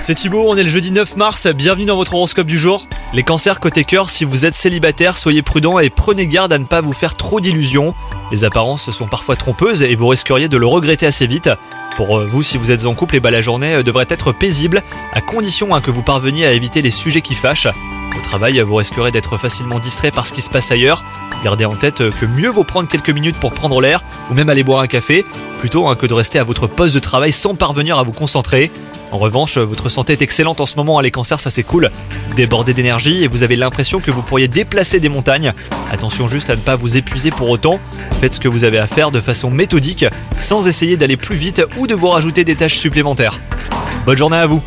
C'est Thibaut, on est le jeudi 9 mars, bienvenue dans votre horoscope du jour. Les cancers côté cœur, si vous êtes célibataire, soyez prudent et prenez garde à ne pas vous faire trop d'illusions. Les apparences sont parfois trompeuses et vous risqueriez de le regretter assez vite. Pour euh, vous, si vous êtes en couple, eh ben, la journée euh, devrait être paisible, à condition hein, que vous parveniez à éviter les sujets qui fâchent. Au travail, vous risquerez d'être facilement distrait par ce qui se passe ailleurs. Gardez en tête euh, que mieux vaut prendre quelques minutes pour prendre l'air, ou même aller boire un café, plutôt hein, que de rester à votre poste de travail sans parvenir à vous concentrer. En revanche, votre santé est excellente en ce moment, hein, les cancers, ça c'est cool. Débordé d'énergie et vous avez l'impression que vous pourriez déplacer des montagnes. Attention juste à ne pas vous épuiser pour autant. Faites ce que vous avez à faire de façon méthodique, sans essayer d'aller plus vite ou de vous rajouter des tâches supplémentaires. Bonne journée à vous